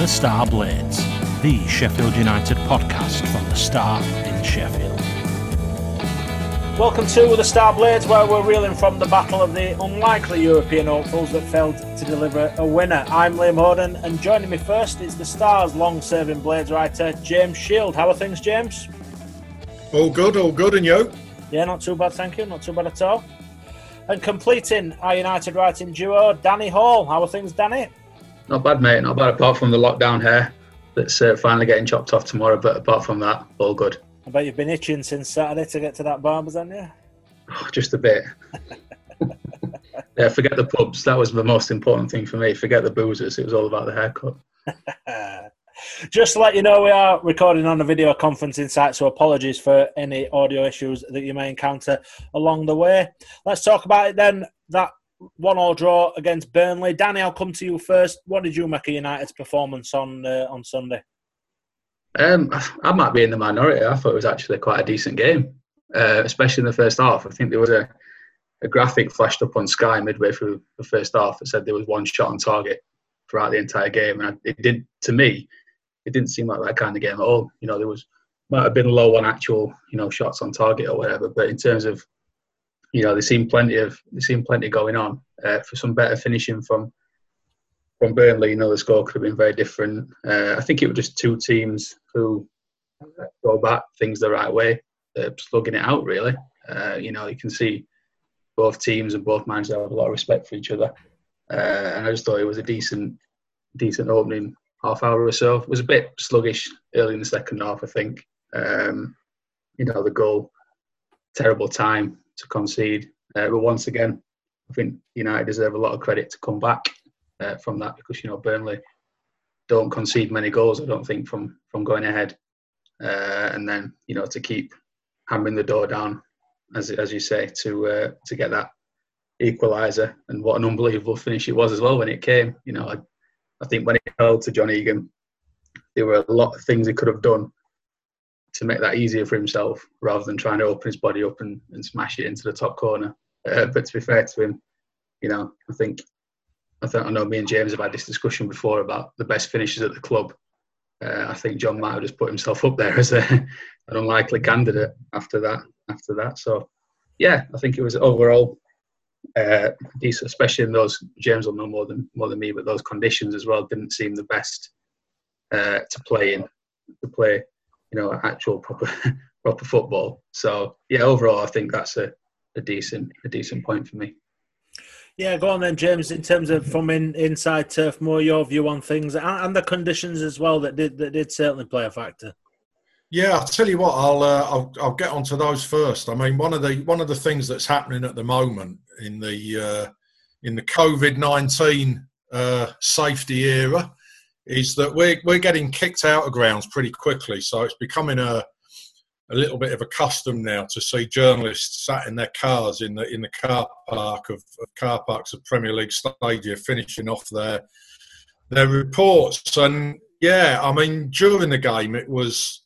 The Star Blades, the Sheffield United podcast from the Star in Sheffield. Welcome to The Star Blades, where we're reeling from the battle of the unlikely European hopefuls that failed to deliver a winner. I'm Liam Hoden, and joining me first is the Star's long serving Blades writer, James Shield. How are things, James? All good, all good, and you? Yeah, not too bad, thank you. Not too bad at all. And completing our United writing duo, Danny Hall. How are things, Danny? Not bad, mate. Not bad, apart from the lockdown hair that's uh, finally getting chopped off tomorrow. But apart from that, all good. I bet you've been itching since Saturday to get to that barber's, haven't you? Oh, just a bit. yeah, forget the pubs. That was the most important thing for me. Forget the boozers. It was all about the haircut. Just to let you know, we are recording on a video conferencing site, so apologies for any audio issues that you may encounter along the way. Let's talk about it then. That one all draw against Burnley. Danny, I'll come to you first. What did you make of United's performance on uh, on Sunday? Um, I might be in the minority. I thought it was actually quite a decent game, uh, especially in the first half. I think there was a, a graphic flashed up on Sky midway through the first half that said there was one shot on target throughout the entire game, and it did to me. It didn't seem like that kind of game at all. You know, there was might have been low on actual you know shots on target or whatever, but in terms of you know, they seemed plenty of they seemed plenty going on uh, for some better finishing from from Burnley. You know, the score could have been very different. Uh, I think it was just two teams who go back things the right way, uh, slugging it out. Really, uh, you know, you can see both teams and both managers have a lot of respect for each other, uh, and I just thought it was a decent decent opening half hour or so. It was a bit sluggish early in the second half, I think. Um, you know, the goal, terrible time to concede. Uh, but once again, I think United deserve a lot of credit to come back uh, from that because you know Burnley don't concede many goals. I don't think from from going ahead, uh, and then you know to keep hammering the door down, as as you say, to uh, to get that equaliser. And what an unbelievable finish it was as well when it came. You know, I, I think when it fell to John Egan, there were a lot of things he could have done to make that easier for himself rather than trying to open his body up and, and smash it into the top corner. Uh, but to be fair to him, you know, I think I think I know me and James have had this discussion before about the best finishes at the club. Uh, I think John might have just put himself up there as a, an unlikely candidate after that. After that, so yeah, I think it was overall uh, decent, especially in those. James will know more than more than me, but those conditions as well didn't seem the best uh, to play in. To play you know actual proper proper football. So yeah, overall, I think that's a, a decent a decent point for me. Yeah, go on then, James. In terms of from in, inside Turf Moor your view on things and, and, the conditions as well that did that did certainly play a factor. Yeah, I'll tell you what. I'll, uh, I'll I'll get onto those first. I mean, one of the one of the things that's happening at the moment in the uh, in the COVID nineteen uh, safety era is that we're we're getting kicked out of grounds pretty quickly. So it's becoming a a little bit of a custom now to see journalists sat in their cars in the in the car park of, of car parks of Premier League stadia, finishing off their their reports. And yeah, I mean, during the game, it was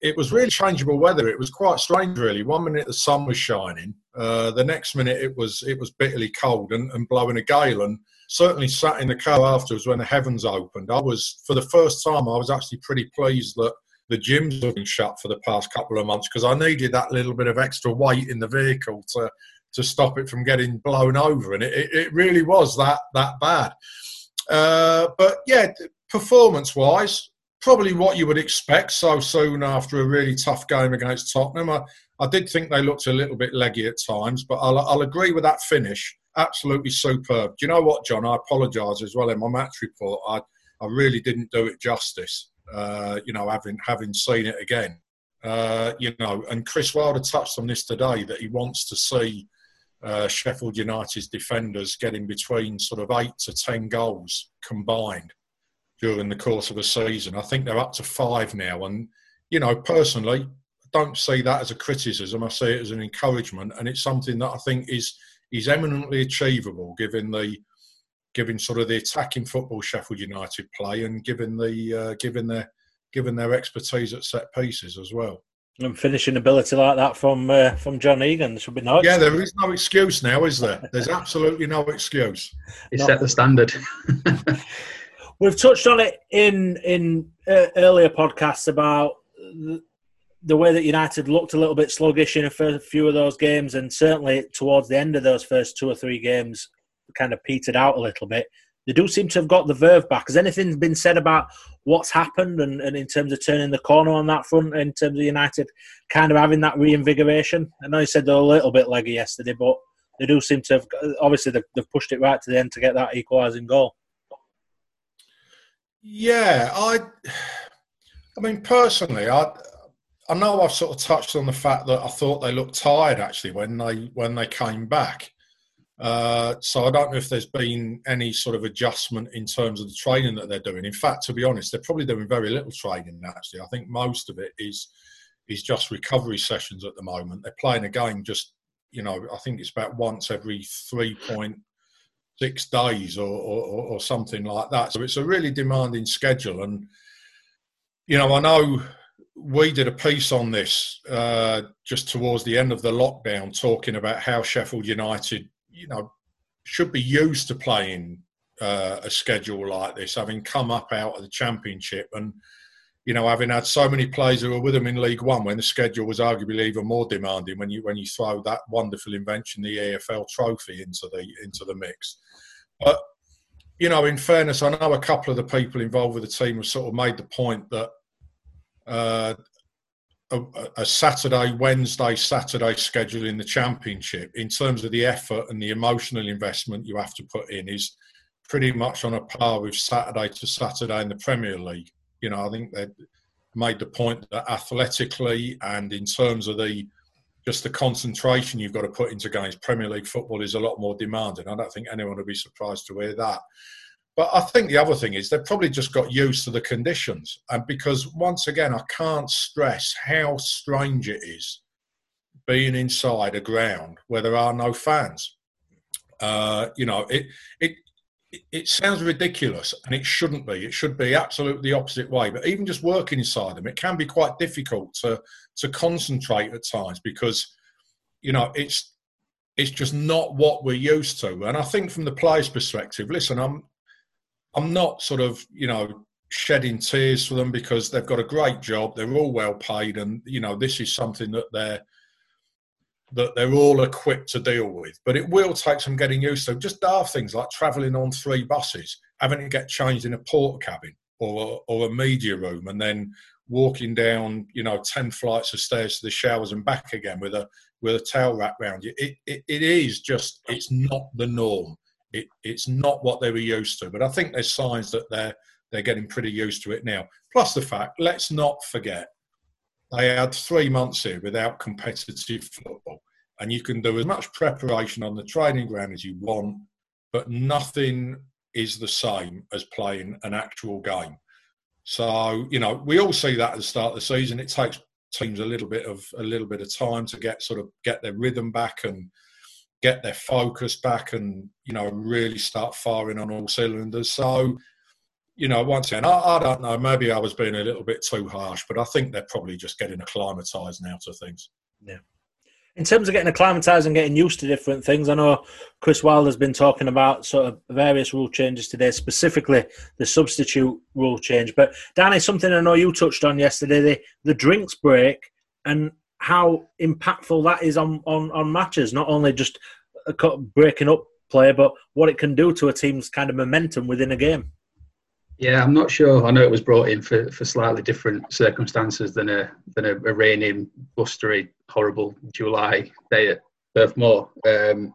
it was really changeable weather. It was quite strange, really. One minute the sun was shining, uh, the next minute it was it was bitterly cold and, and blowing a gale. And certainly sat in the car afterwards when the heavens opened. I was, for the first time, I was actually pretty pleased that the gyms have been shut for the past couple of months because I needed that little bit of extra weight in the vehicle to to stop it from getting blown over, and it, it really was that that bad. Uh, but yeah, performance wise, probably what you would expect so soon after a really tough game against Tottenham. I, I did think they looked a little bit leggy at times, but I'll, I'll agree with that finish absolutely superb. Do you know what, John? I apologise as well in my match report. I I really didn't do it justice. Uh, you know, having having seen it again. Uh, you know, and Chris Wilder touched on this today that he wants to see uh, Sheffield United's defenders getting between sort of eight to ten goals combined during the course of a season. I think they're up to five now, and you know, personally, I don't see that as a criticism. I see it as an encouragement, and it's something that I think is is eminently achievable given the given sort of the attacking football Sheffield United play and given the uh, given their given their expertise at set pieces as well. And finishing ability like that from uh, from John Egan there should be nice. Yeah, there is no excuse now, is there? There's absolutely no excuse. He set the standard. We've touched on it in in uh, earlier podcasts about the, the, way that United looked a little bit sluggish in a few of those games, and certainly towards the end of those first two or three games, kind of petered out a little bit. They do seem to have got the verve back. Has anything been said about what's happened and, and in terms of turning the corner on that front, in terms of United kind of having that reinvigoration? I know you said they're a little bit leggy yesterday, but they do seem to have obviously they've, they've pushed it right to the end to get that equalising goal. Yeah, I, I mean, personally, I, I know I've sort of touched on the fact that I thought they looked tired actually when they when they came back. Uh, so I don't know if there's been any sort of adjustment in terms of the training that they're doing. In fact, to be honest, they're probably doing very little training actually. I think most of it is is just recovery sessions at the moment. They're playing a game just, you know, I think it's about once every three point six days or, or, or something like that. So it's a really demanding schedule. And, you know, I know we did a piece on this uh, just towards the end of the lockdown, talking about how Sheffield United, you know, should be used to playing uh, a schedule like this, having come up out of the Championship and you know, having had so many players who were with them in League One when the schedule was arguably even more demanding when you when you throw that wonderful invention, the EFL Trophy, into the into the mix. But you know, in fairness, I know a couple of the people involved with the team have sort of made the point that uh, a, a, Saturday, Wednesday, Saturday schedule in the Championship, in terms of the effort and the emotional investment you have to put in, is pretty much on a par with Saturday to Saturday in the Premier League. You know, I think they made the point that athletically and in terms of the just the concentration you've got to put into games, Premier League football is a lot more demanding. I don't think anyone would be surprised to hear that. But I think the other thing is they've probably just got used to the conditions. And because once again, I can't stress how strange it is being inside a ground where there are no fans. Uh, you know, it, it it sounds ridiculous and it shouldn't be. It should be absolutely the opposite way. But even just working inside them, it can be quite difficult to to concentrate at times because you know it's it's just not what we're used to. And I think from the players' perspective, listen, I'm I'm not sort of you know shedding tears for them because they've got a great job. They're all well paid, and you know this is something that they're that they're all equipped to deal with. But it will take some getting used to. Just daft things like travelling on three buses, having to get changed in a port cabin or or a media room, and then walking down, you know, ten flights of stairs to the showers and back again with a with a towel wrapped around you. It, it, it is just it's not the norm. It, it's not what they were used to. But I think there's signs that they're they're getting pretty used to it now. Plus the fact, let's not forget, they had three months here without competitive football. And you can do as much preparation on the training ground as you want, but nothing is the same as playing an actual game. So, you know, we all see that at the start of the season. It takes teams a little bit of a little bit of time to get sort of get their rhythm back and get their focus back and, you know, really start firing on all cylinders. So you know, once again, I, I, don't know. Maybe I was being a little bit too harsh, but I think they're probably just getting acclimatized now to things. Yeah. In terms of getting acclimatized and getting used to different things, I know Chris Wilder's been talking about sort of various rule changes today, specifically the substitute rule change. But Danny, something I know you touched on yesterday, the, the drinks break and how impactful that is on, on, on matches, not only just breaking up play, but what it can do to a team's kind of momentum within a game. Yeah, I'm not sure. I know it was brought in for, for slightly different circumstances than a than a, a raining, blustery, horrible July day at Turf Moor. Um,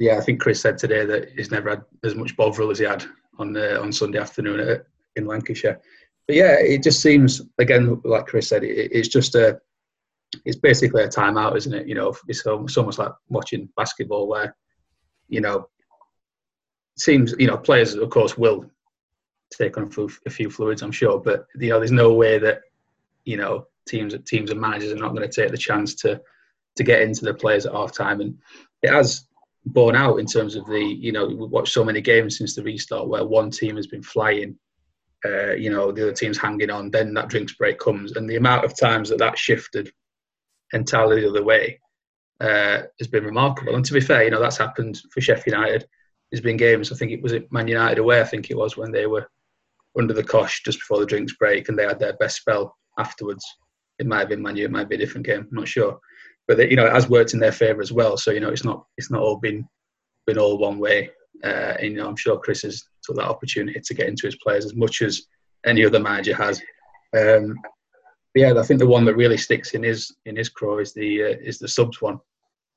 yeah, I think Chris said today that he's never had as much Bovril as he had on uh, on Sunday afternoon at, in Lancashire. But yeah, it just seems again, like Chris said, it, it's just a it's basically a timeout, isn't it? You know, it's, it's almost like watching basketball where you know seems you know players of course will take on a few fluids, I'm sure. But you know, there's no way that you know teams teams and managers are not going to take the chance to to get into the players at half time, and it has borne out in terms of the you know we've watched so many games since the restart where one team has been flying. Uh, you know the other team's hanging on. Then that drinks break comes, and the amount of times that that shifted entirely the other way uh, has been remarkable. And to be fair, you know that's happened for Sheffield United there's been games. I think it was at Man United away. I think it was when they were under the cosh just before the drinks break, and they had their best spell afterwards. It might have been Man U. It might be a different game. I'm not sure, but they, you know it has worked in their favour as well. So you know it's not it's not all been been all one way. Uh, and you know I'm sure Chris has took that opportunity to get into his players as much as any other manager has. Um, yeah, I think the one that really sticks in his in his craw is the uh, is the subs one.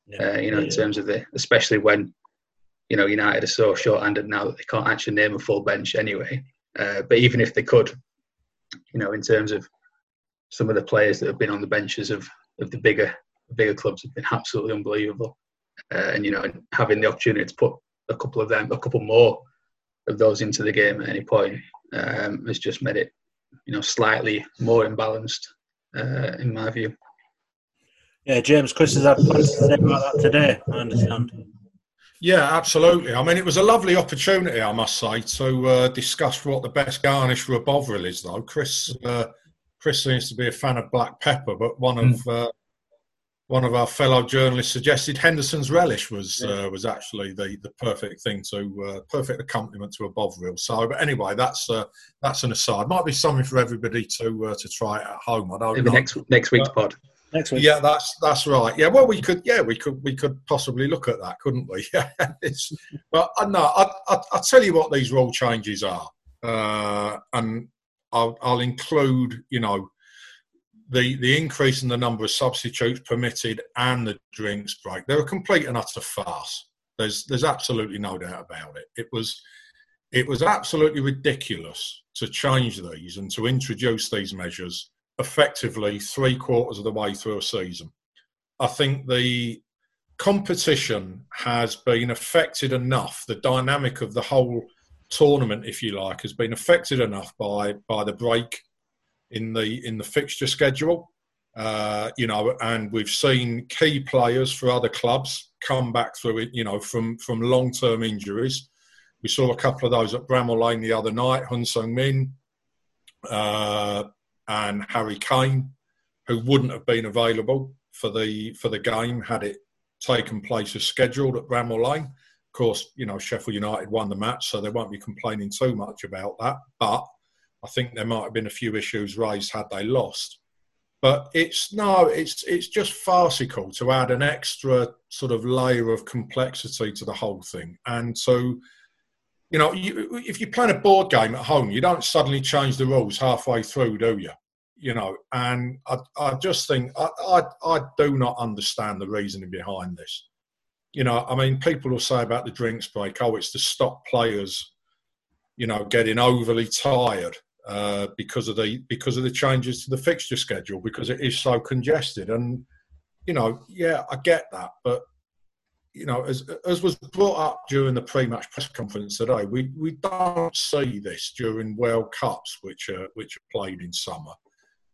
Yeah. Uh, you know, in terms of the especially when you know United are so short-handed now that they can't actually name a full bench anyway. Uh, but even if they could, you know, in terms of some of the players that have been on the benches of of the bigger bigger clubs have been absolutely unbelievable. Uh, and you know, having the opportunity to put a couple of them, a couple more of those into the game at any point um, has just made it you know, slightly more imbalanced, uh, in my view. Yeah, James, Chris has had plenty to say about that today. I understand. Yeah, absolutely. I mean, it was a lovely opportunity, I must say, to uh, discuss what the best garnish for a Bovril is. Though Chris, uh, Chris seems to be a fan of black pepper, but one of mm one of our fellow journalists suggested Henderson's relish was yeah. uh, was actually the, the perfect thing to uh, perfect accompaniment to a bovril. So, but anyway, that's uh, that's an aside. Might be something for everybody to uh, to try at home. I know. next next week's pod. Next week. Yeah, that's that's right. Yeah, well, we could. Yeah, we could. We could possibly look at that, couldn't we? Yeah. it's. but uh, no, I, I, I'll tell you what these rule changes are, uh, and I'll, I'll include. You know the, the increase in the number of substitutes permitted and the drinks break, they're a complete and utter farce. There's there's absolutely no doubt about it. It was it was absolutely ridiculous to change these and to introduce these measures effectively three quarters of the way through a season. I think the competition has been affected enough, the dynamic of the whole tournament, if you like, has been affected enough by by the break in the in the fixture schedule. Uh, you know, and we've seen key players for other clubs come back through it. You know, from from long term injuries. We saw a couple of those at Bramall Lane the other night. Son Heung-min uh, and Harry Kane, who wouldn't have been available for the for the game had it taken place as scheduled at Bramall Lane. Of course, you know Sheffield United won the match, so they won't be complaining too much about that. But I think there might have been a few issues raised had they lost. But it's no, it's it's just farcical to add an extra sort of layer of complexity to the whole thing. And so, you know, you, if you play a board game at home, you don't suddenly change the rules halfway through, do you? You know, and I, I just think I, I, I do not understand the reasoning behind this. You know, I mean, people will say about the drinks break, oh, it's to stop players, you know, getting overly tired uh, because of the because of the changes to the fixture schedule because it is so congested. And you know, yeah, I get that, but you know, as as was brought up during the pre-match press conference today, we we don't see this during World Cups, which are which are played in summer.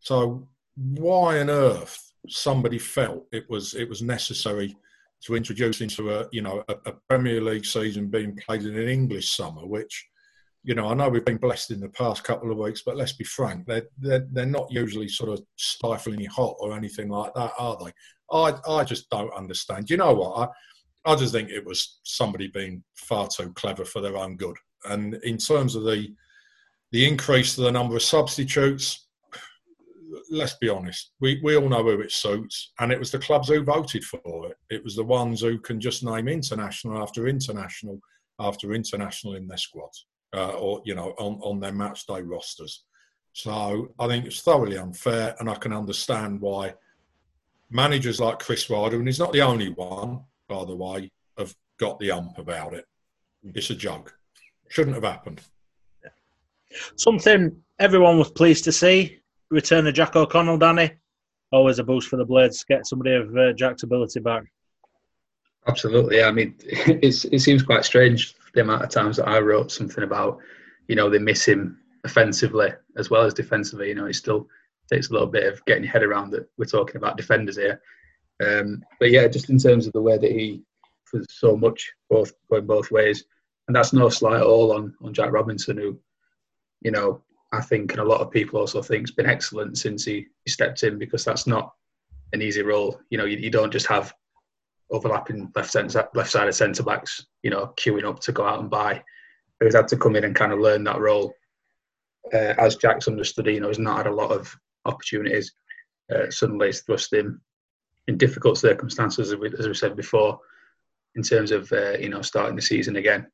So why on earth somebody felt it was it was necessary to introduce into a you know a, a Premier League season being played in an English summer, which you know, I know we've been blessed in the past couple of weeks, but let's be frank, they're, they're, they're not usually sort of stiflingly hot or anything like that, are they? I, I just don't understand. You know what? I, I just think it was somebody being far too clever for their own good. And in terms of the the increase to the number of substitutes, let's be honest, we, we all know who it suits, and it was the clubs who voted for it. It was the ones who can just name international after international after international in their squads uh, or you know on, on their match day rosters. So I think it's thoroughly unfair, and I can understand why managers like Chris Wilder, and he's not the only one, by the way, have got the ump about it. It's a joke. Shouldn't have happened. Something everyone was pleased to see. Return of Jack O'Connell, Danny. Always a boost for the Blades. Get somebody of uh, Jack's ability back. Absolutely. I mean, it's, it seems quite strange the amount of times that I wrote something about, you know, they miss him offensively as well as defensively. You know, it still takes a little bit of getting your head around that we're talking about defenders here. Um, but yeah, just in terms of the way that he was so much both going both ways, and that's no slight at all on on Jack Robinson, who, you know, I think and a lot of people also think has been excellent since he, he stepped in because that's not an easy role. You know, you, you don't just have overlapping left centre, left side of centre backs, you know, queuing up to go out and buy. He's had to come in and kind of learn that role. Uh, as Jack's understood, you know, he's not had a lot of opportunities. Uh, suddenly, it's thrust him in difficult circumstances, as we, as we said before, in terms of uh, you know starting the season again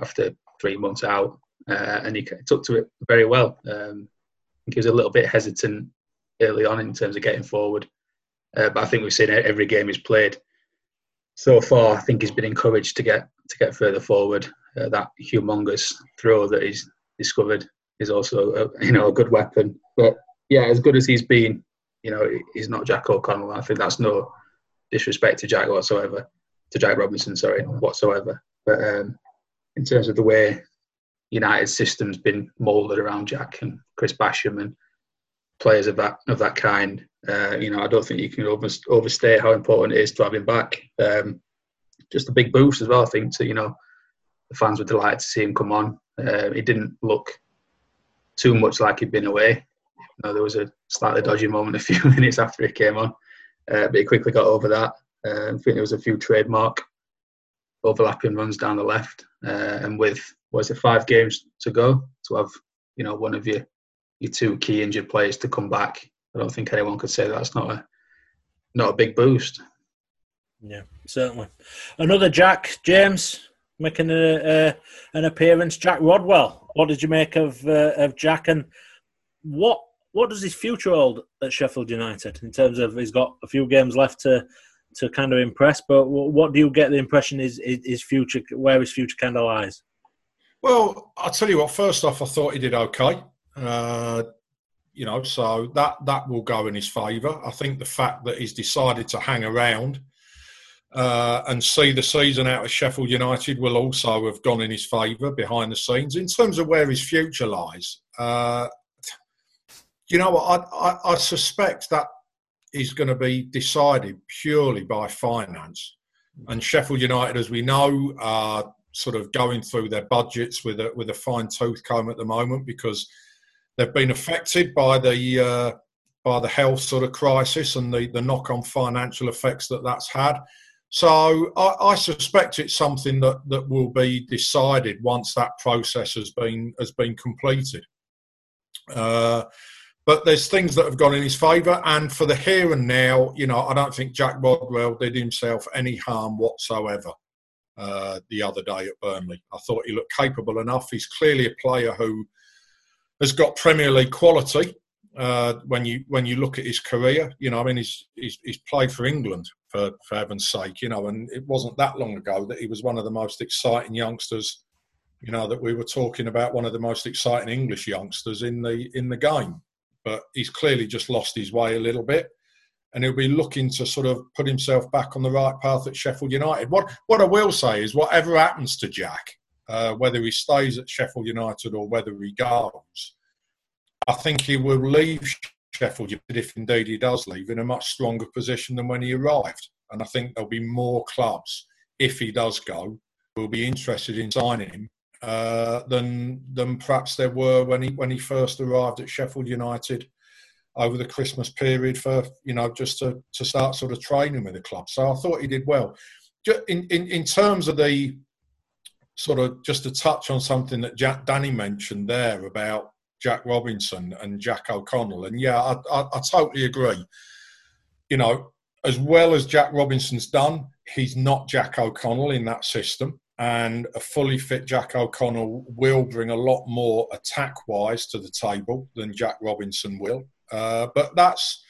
after three months out, uh, and he took to it very well. Um, I think he was a little bit hesitant early on in terms of getting forward, uh, but I think we've seen every game he's played so far. I think he's been encouraged to get to get further forward. Uh, that humongous throw that he's discovered is also a, you know a good weapon. But yeah, as good as he's been, you know, he's not Jack O'Connell. I think that's no disrespect to Jack whatsoever, to Jack Robinson, sorry, whatsoever. But um, in terms of the way United's system's been moulded around Jack and Chris Basham and players of that of that kind, uh, you know, I don't think you can over, overstate how important it is to have him back. Um, just a big boost as well, I think. To you know, the fans were delighted to see him come on. Uh, he didn't look too much like he'd been away. You know, there was a slightly dodgy moment a few minutes after he came on, uh, but he quickly got over that. Uh, I think there was a few trademark overlapping runs down the left, uh, and with was it five games to go to have you know one of your your two key injured players to come back. I don't think anyone could say that's not a not a big boost. Yeah, certainly. Another Jack James making a, a, an appearance. Jack Rodwell. What did you make of uh, of Jack and what what does his future hold at Sheffield United in terms of he's got a few games left to to kind of impress, but what do you get the impression is his future where his future kind of lies? Well, I'll tell you what. First off, I thought he did okay. Uh, you know, so that that will go in his favour. I think the fact that he's decided to hang around uh, and see the season out of Sheffield United will also have gone in his favour behind the scenes. In terms of where his future lies, uh, you know, I, I, I suspect that is going to be decided purely by finance. And Sheffield United, as we know, are sort of going through their budgets with a with a fine tooth comb at the moment because they've been affected by the uh, by the health sort of crisis and the the knock on financial effects that that's had. So I, I, suspect it's something that, that will be decided once that process has been has been completed. Uh, but there's things that have gone in his favour, and for the here and now, you know, I don't think Jack Rodwell did himself any harm whatsoever uh, the other day at Burnley. I thought he looked capable enough. He's clearly a player who has got Premier League quality. Uh, when you when you look at his career, you know, I mean, he's he's, he's played for England for, for heaven's sake, you know, and it wasn't that long ago that he was one of the most exciting youngsters, you know, that we were talking about one of the most exciting English youngsters in the in the game. But he's clearly just lost his way a little bit, and he'll be looking to sort of put himself back on the right path at Sheffield United. What what I will say is, whatever happens to Jack, uh, whether he stays at Sheffield United or whether he goes, I think he will leave Sheffield United, if indeed he does leave, in a much stronger position than when he arrived. And I think there'll be more clubs, if he does go, will be interested in signing him uh, than than perhaps there were when he when he first arrived at Sheffield United over the Christmas period for you know just to, to start sort of training with the club. So I thought he did well. In, in, in terms of the sort of just to touch on something that Jack Danny mentioned there about Jack Robinson and Jack O'Connell. And yeah, I, I, I totally agree. You know, as well as Jack Robinson's done, he's not Jack O'Connell in that system. And a fully fit Jack O'Connell will bring a lot more attack wise to the table than Jack Robinson will. Uh, but that's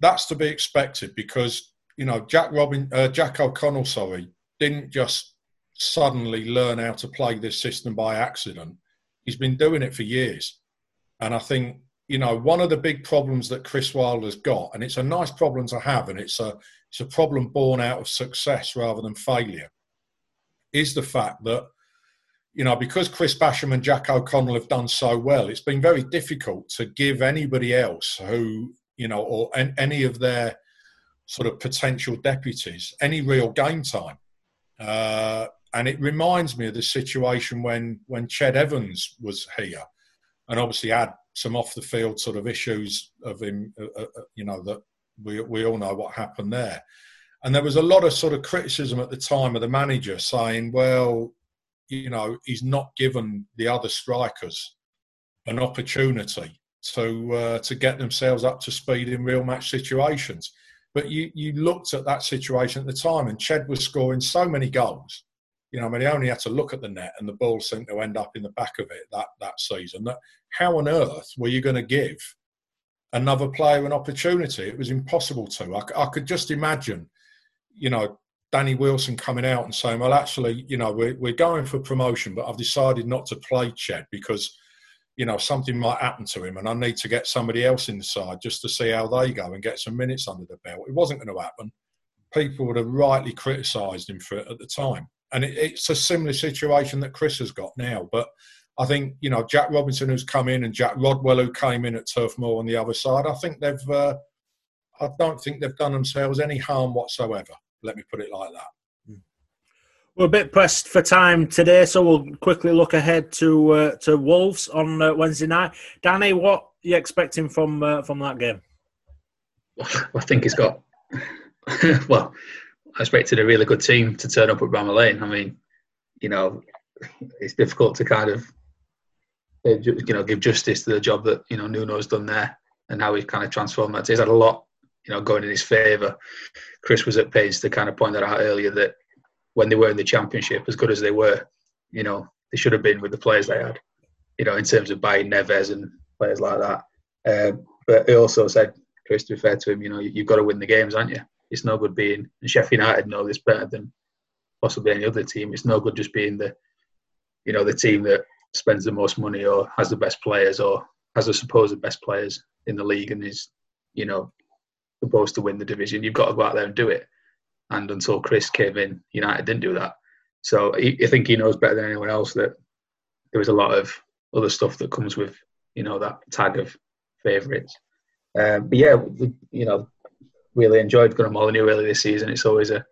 that's to be expected because you know Jack Robin uh, Jack O'Connell, sorry, didn't just suddenly learn how to play this system by accident. He's been doing it for years. And I think, you know, one of the big problems that Chris Wilder's got, and it's a nice problem to have, and it's a it's a problem born out of success rather than failure, is the fact that, you know, because Chris Basham and Jack O'Connell have done so well, it's been very difficult to give anybody else who, you know, or any of their sort of potential deputies any real game time. Uh, and it reminds me of the situation when when Ched Evans was here and obviously had some off the field sort of issues of him, uh, uh, uh, you know, that we we all know what happened there. And there was a lot of sort of criticism at the time of the manager saying, well, you know, he's not given the other strikers an opportunity to uh, to get themselves up to speed in real match situations. But you you looked at that situation at the time, and Ched was scoring so many goals. You know, I mean, he only had to look at the net, and the ball seemed to end up in the back of it that that season. That how on earth were you going to give another player an opportunity? It was impossible to. I, I could just imagine, you know, Danny Wilson coming out and saying, "Well, actually, you know, we're we're going for promotion, but I've decided not to play Ched because." you know, something might happen to him and I need to get somebody else inside just to see how they go and get some minutes under the belt. It wasn't going to happen. People would have rightly criticised him for it at the time. And it, it's a similar situation that Chris has got now. But I think, you know, Jack Robinson who's come in and Jack Rodwell who came in at Turf Moor on the other side, I think they've, uh, I don't think they've done themselves any harm whatsoever. Let me put it like that. We're a bit pressed for time today, so we'll quickly look ahead to uh, to Wolves on uh, Wednesday night. Danny, what are you expecting from uh, from that game? I think it's got well. I expected a really good team to turn up at Bramall Lane. I mean, you know, it's difficult to kind of uh, you know give justice to the job that you know Nuno's done there and how he's kind of transformed that. He's had a lot, you know, going in his favour. Chris was at pains to kind of point that out earlier that when they were in the championship, as good as they were, you know, they should have been with the players they had, you know, in terms of buying Neves and players like that. Uh, but he also said, Chris, to be fair to him, you know, you've got to win the games, aren't you? It's no good being, and Sheffield United know this better than possibly any other team. It's no good just being the, you know, the team that spends the most money or has the best players or has the supposed best players in the league and is, you know, supposed to win the division. You've got to go out there and do it. And until Chris came in, United didn't do that. So I think he knows better than anyone else that there was a lot of other stuff that comes with, you know, that tag of favourites. Um, but yeah, you know, really enjoyed going to Molineux early this season. It's always a,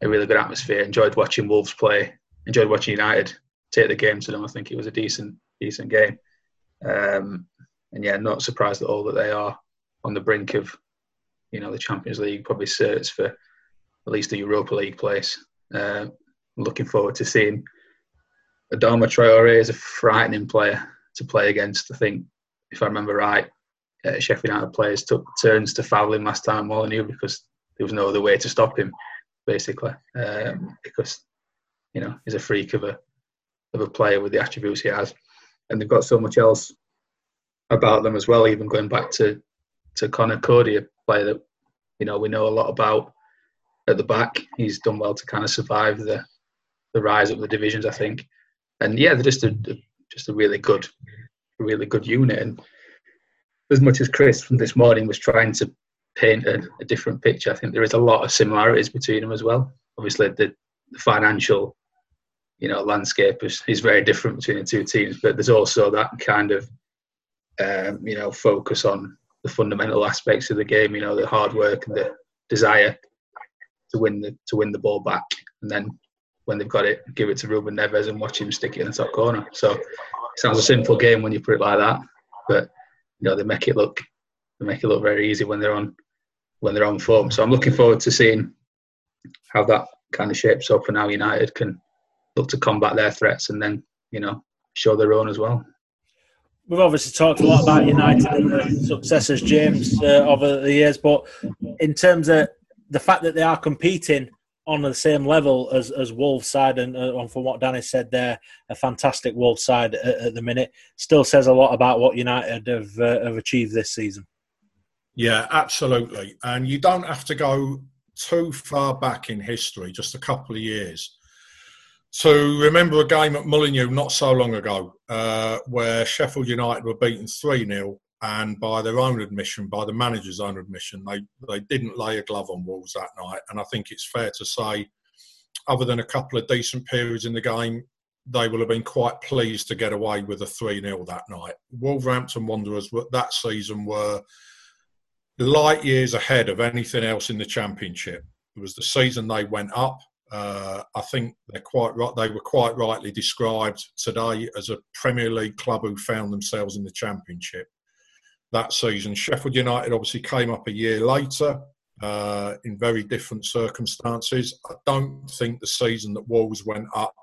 a really good atmosphere. Enjoyed watching Wolves play. Enjoyed watching United take the game to them. I think it was a decent, decent game. Um, and yeah, not surprised at all that they are on the brink of, you know, the Champions League. Probably certs for at least a Europa League place. Uh, looking forward to seeing Adama Traore is a frightening player to play against. I think, if I remember right, uh, Sheffield United players took turns to foul him last time Molineux because there was no other way to stop him, basically, um, because you know he's a freak of a of a player with the attributes he has, and they've got so much else about them as well. Even going back to to Conor Coady, a player that you know we know a lot about at the back. He's done well to kind of survive the the rise up the divisions, I think. And yeah, they're just a just a really good, really good unit. And as much as Chris from this morning was trying to paint a, a, different picture, I think there is a lot of similarities between them as well. Obviously, the, the financial, you know, landscape is, is very different between the two teams, but there's also that kind of, um, you know, focus on the fundamental aspects of the game. You know, the hard work and the desire to win the to win the ball back, and then when they've got it, give it to Ruben Neves and watch him stick it in the top corner. So it sounds a simple game when you put it like that, but you know they make it look they make it look very easy when they're on when they're on form. So I'm looking forward to seeing how that kind of shapes up and how United can look to combat their threats and then you know show their own as well. We've obviously talked a lot about United and the successes, James, uh, over the years, but in terms of the fact that they are competing on the same level as as Wolves side, and uh, from what Danny said there, a fantastic Wolves side at, at, the minute, still says a lot about what United have uh, have achieved this season. Yeah, absolutely, and you don't have to go too far back in history, just a couple of years, to remember a game at Molineux not so long ago uh, where Sheffield United were beaten three 0 and by their own admission, by the manager's own admission, they, they didn't lay a glove on Wolves that night. And I think it's fair to say, other than a couple of decent periods in the game, they will have been quite pleased to get away with a 3 0 that night. Wolverhampton Wanderers that season were light years ahead of anything else in the Championship. It was the season they went up. Uh, I think they're quite right. They were quite rightly described today as a Premier League club who found themselves in the Championship that season. Sheffield United obviously came up a year later. uh, in very different circumstances. I don't think the season that Wolves went up,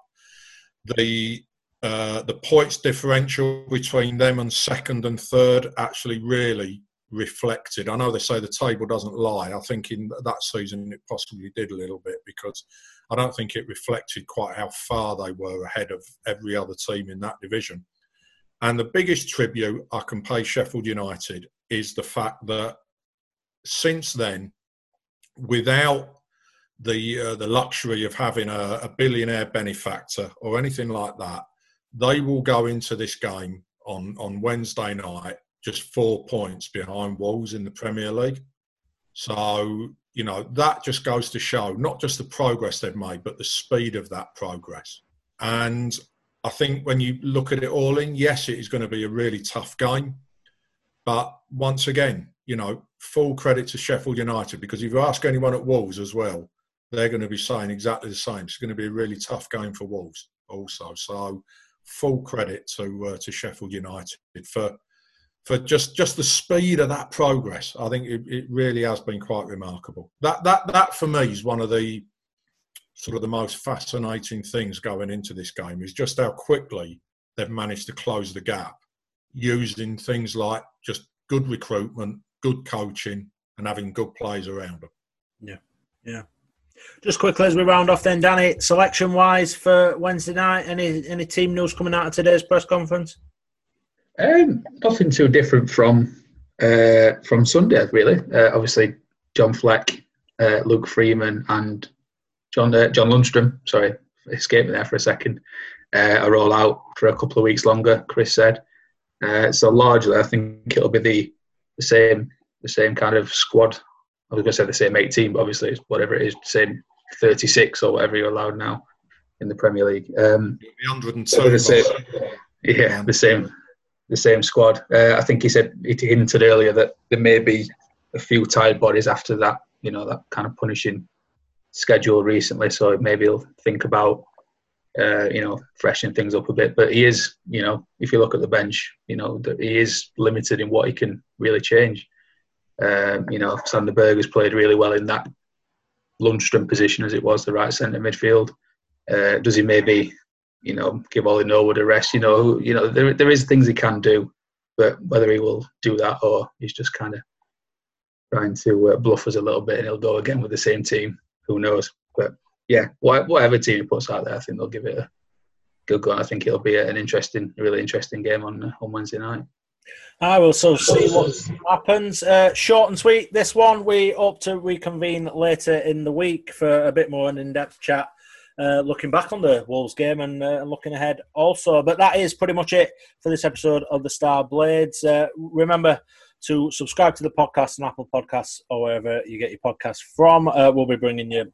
the uh, the points differential between them and second and third actually really reflected. I know they say the table doesn't lie. I think in that season it possibly did a little bit because I don't think it reflected quite how far they were ahead of every other team in that division. And the biggest tribute I can pay Sheffield United is the fact that since then, without the uh, the luxury of having a, a billionaire benefactor or anything like that, they will go into this game on, on Wednesday night just four points behind Wolves in the Premier League. So, you know, that just goes to show not just the progress they've made, but the speed of that progress. And I think when you look at it all in, yes, it is going to be a really tough game. But once again, you know, full credit to Sheffield United because if you ask anyone at Wolves as well, they're going to be saying exactly the same. It's going to be a really tough game for Wolves also. So full credit to uh, to Sheffield United for for just just the speed of that progress. I think it, it really has been quite remarkable. That that that for me is one of the sort of the most fascinating things going into this game is just how quickly they've managed to close the gap using things like just good recruitment, good coaching, and having good players around them. Yeah, yeah. Just quickly as we round off, then, Danny, selection wise for Wednesday night, any any team news coming out of today's press conference? Um, nothing too different from uh, from Sunday, really. Uh, obviously, John Fleck, uh, Luke Freeman, and John uh, John Lundstram. Sorry, escaped me there for a second. Uh, are all out for a couple of weeks longer. Chris said. Uh, so largely, I think it'll be the the same the same kind of squad I was going to say the same 18, but obviously it's whatever it is, same 36 or whatever you're allowed now in the Premier League. Um, 102. The same, yeah, the same, the same squad. Uh, I think he said he hinted earlier that there may be a few tired bodies after that, you know, that kind of punishing schedule recently. So maybe he'll think about, uh, you know, freshening things up a bit. But he is, you know, if you look at the bench, you know, he is limited in what he can really change. Um, you know, Sander Berge has played really well in that Lundstram position as it was the right centre midfield. Uh, does he maybe, you know, give all Ollie Norwood a rest? You know, you know, there there is things he can do, but whether he will do that or he's just kind of trying to uh, bluff us a little bit and he'll go again with the same team, who knows? But yeah, whatever team he puts out there, I think they'll give it a good go. I think it'll be an interesting, really interesting game on uh, on Wednesday night. I will so see what happens. Uh, short and sweet. This one we hope to reconvene later in the week for a bit more an in-depth chat. Uh, looking back on the Wolves game and uh, looking ahead also. But that is pretty much it for this episode of the Star Blades. Uh, remember to subscribe to the podcast on Apple Podcasts or wherever you get your podcasts from. Uh, we'll be bringing you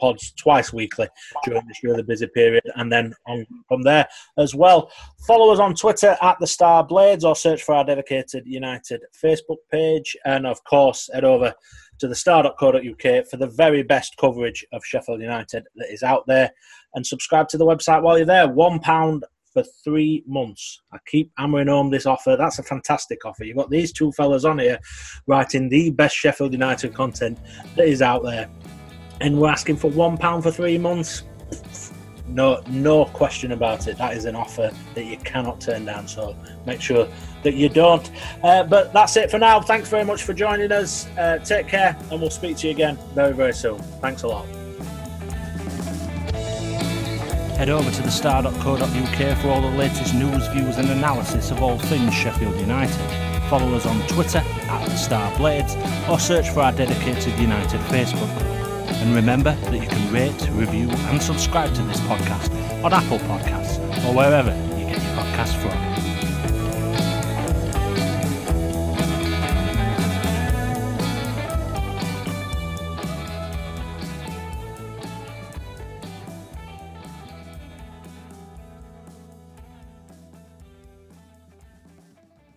pods twice weekly during this really busy period, and then on from there as well. Follow us on Twitter at the Star Blades, or search for our dedicated United Facebook page, and of course head over to the star.co.uk for the very best coverage of Sheffield United that is out there, and subscribe to the website while you're there. One pound for three months. I keep hammering home this offer. That's a fantastic offer. You've got these two fellas on here writing the best Sheffield United content that is out there and we're asking for one pound for three months. No, no question about it. That is an offer that you cannot turn down. So make sure that you don't. Uh, but that's it for now. Thanks very much for joining us. Uh, take care, and we'll speak to you again very, very soon. Thanks a lot. Head over to thestar.co.uk for all the latest news, views, and analysis of all things Sheffield United. Follow us on Twitter at the Star Blades or search for our dedicated United Facebook group. And remember that you can rate, review, and subscribe to this podcast on Apple Podcasts or wherever you get your podcasts from.